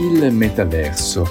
il metaverso.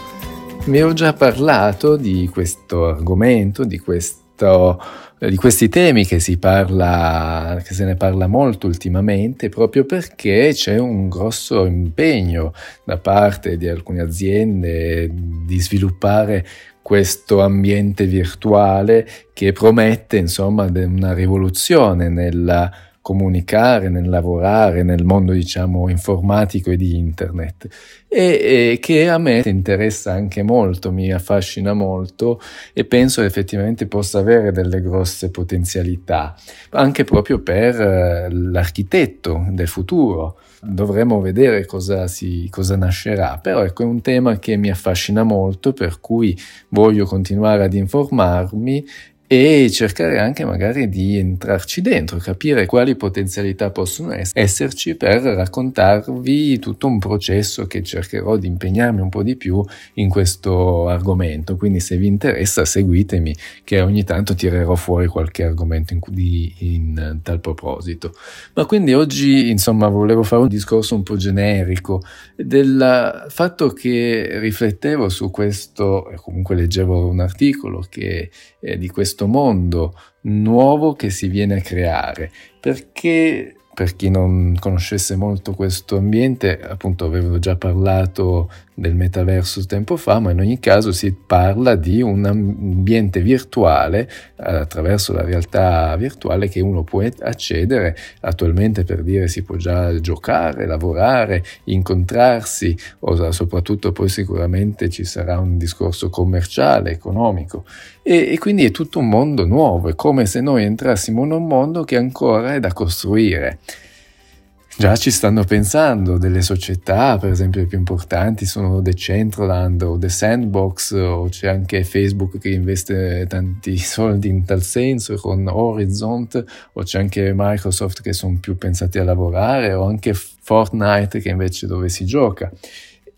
Vi ho già parlato di questo argomento, di, questo, di questi temi che, parla, che se ne parla molto ultimamente, proprio perché c'è un grosso impegno da parte di alcune aziende di sviluppare questo ambiente virtuale che promette insomma una rivoluzione nella comunicare, nel lavorare nel mondo diciamo informatico e di internet e, e, che a me interessa anche molto, mi affascina molto e penso effettivamente possa avere delle grosse potenzialità anche proprio per eh, l'architetto del futuro. Dovremo vedere cosa, si, cosa nascerà, però ecco è un tema che mi affascina molto per cui voglio continuare ad informarmi e cercare anche magari di entrarci dentro, capire quali potenzialità possono esserci per raccontarvi tutto un processo che cercherò di impegnarmi un po' di più in questo argomento. Quindi se vi interessa seguitemi che ogni tanto tirerò fuori qualche argomento in, di, in tal proposito. Ma quindi oggi insomma volevo fare un discorso un po' generico del fatto che riflettevo su questo, comunque leggevo un articolo che è di questo questo mondo nuovo che si viene a creare, perché per chi non conoscesse molto questo ambiente, appunto avevo già parlato del metaverso tempo fa, ma in ogni caso si parla di un ambiente virtuale attraverso la realtà virtuale che uno può accedere attualmente per dire si può già giocare, lavorare, incontrarsi o soprattutto poi sicuramente ci sarà un discorso commerciale, economico e, e quindi è tutto un mondo nuovo, è come se noi entrassimo in un mondo che ancora è da costruire. Già ci stanno pensando delle società, per esempio le più importanti sono The Centraland o The Sandbox o c'è anche Facebook che investe tanti soldi in tal senso con Horizont o c'è anche Microsoft che sono più pensati a lavorare o anche Fortnite che invece dove si gioca.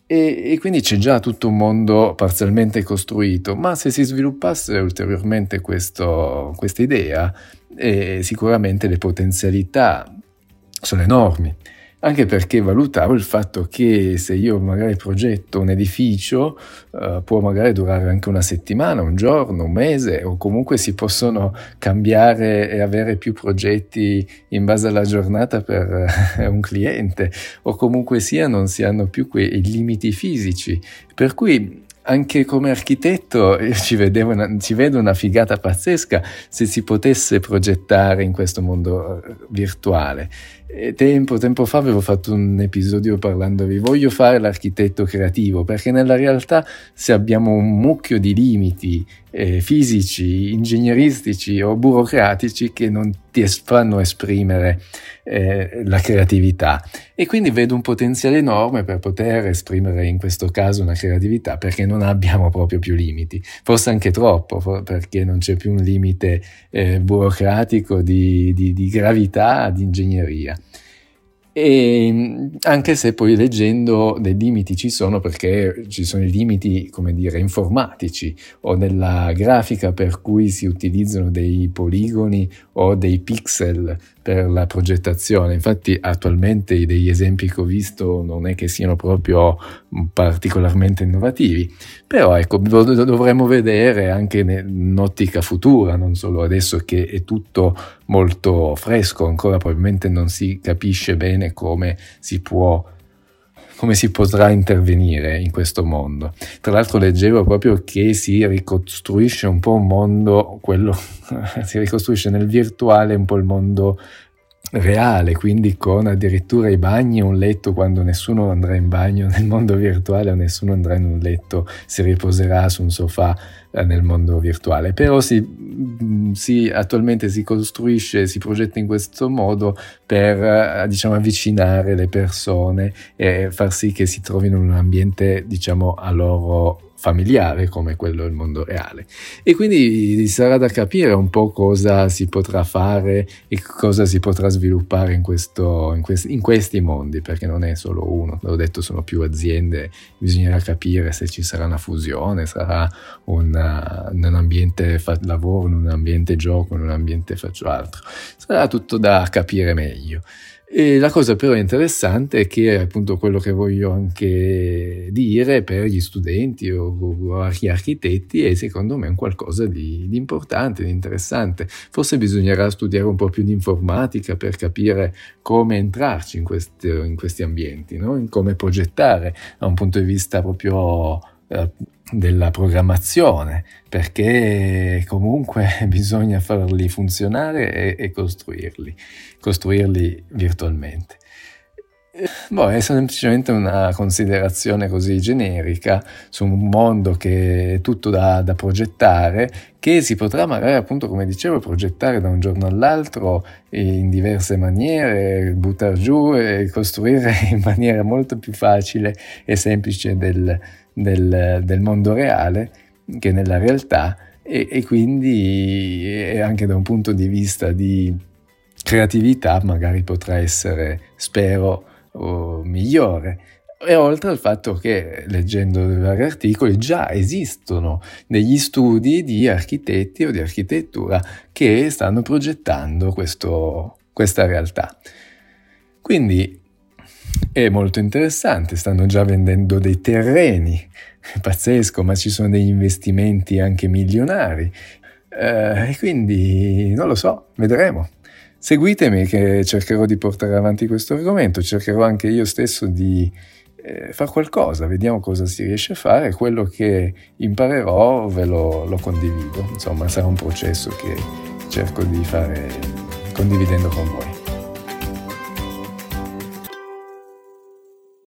E, e, quindi c'è già tutto un mondo parzialmente costruito, ma se si sviluppasse ulteriormente questa idea, eh, sicuramente le potenzialità sono enormi, anche perché valutavo il fatto che se io magari progetto un edificio uh, può magari durare anche una settimana, un giorno, un mese o comunque si possono cambiare e avere più progetti in base alla giornata per uh, un cliente o comunque sia non si hanno più quei limiti fisici. Per cui anche come architetto ci, una, ci, vedo una figata pazzesca se si potesse progettare in questo mondo eh, virtuale. Tempo, tempo fa avevo fatto un episodio parlandovi, voglio fare l'architetto creativo, perché nella realtà se abbiamo un mucchio di limiti eh, fisici, ingegneristici o burocratici che non ti fanno esprimere eh, la creatività. E quindi vedo un potenziale enorme per poter esprimere in questo caso una creatività, perché non abbiamo proprio più limiti, forse anche troppo, perché non c'è più un limite eh, burocratico di, di, di gravità, di ingegneria. E anche se poi leggendo dei limiti ci sono perché ci sono i limiti, come dire, informatici o nella grafica per cui si utilizzano dei poligoni o dei pixel per la progettazione. Infatti attualmente degli esempi che ho visto non è che siano proprio particolarmente innovativi, però ecco, dovremmo vedere anche in ottica futura, non solo adesso che è tutto molto fresco, ancora probabilmente non si capisce bene come si può come si potrà intervenire in questo mondo. Tra l'altro leggevo proprio che si ricostruisce un po' un mondo, quello, si ricostruisce nel virtuale un po' il mondo reale, quindi con addirittura i bagni e un letto quando nessuno andrà in bagno nel mondo virtuale o nessuno andrà in un letto, si riposerà su un sofà eh, nel mondo virtuale. Però si, mm, si, attualmente si costruisce, si progetta in questo modo per eh, diciamo, avvicinare le persone e far sì che si trovino in un ambiente diciamo, a loro familiare come quello del mondo reale. E quindi sarà da capire un po' cosa si potrà fare e cosa si potrà sviluppare in, questo, in, questi, in questi mondi, perché non è solo uno, l'ho detto, sono più aziende, bisognerà capire se ci sarà una fusione, sarà una, un ambiente fa- lavoro, in un ambiente gioco, in un ambiente faccio altro. Sarà tutto da capire meglio. E la cosa però interessante è che è appunto quello che voglio anche dire per gli studenti o, o gli architetti è secondo me un qualcosa di, di, importante, di interessante. Forse bisognerà studiare un po' più di informatica per capire come entrarci in, questi, in questi ambienti, no? come progettare da un punto di vista proprio della programmazione, perché comunque bisogna farli funzionare e, e costruirli, costruirli virtualmente. Boh, è semplicemente una considerazione così generica su un mondo che è tutto da, da, progettare, che si potrà magari appunto, come dicevo, progettare da un giorno all'altro in diverse maniere, buttare giù e costruire in maniera molto più facile e semplice del, del, del mondo reale che nella realtà e, e quindi anche da un punto di vista di creatività magari potrà essere, spero, migliore. E oltre al fatto che, leggendo vari articoli, già esistono degli studi di architetti o di architettura che stanno progettando questo, questa realtà. Quindi è molto interessante, stanno già vendendo dei terreni, è pazzesco, ma ci sono degli investimenti anche milionari. Eh, e quindi non lo so, vedremo. Seguitemi che cercherò di portare avanti questo argomento, cercherò anche io stesso di eh, fare qualcosa, vediamo cosa si riesce a fare, quello che imparerò ve lo, lo condivido, insomma sarà un processo che cerco di fare condividendo con voi.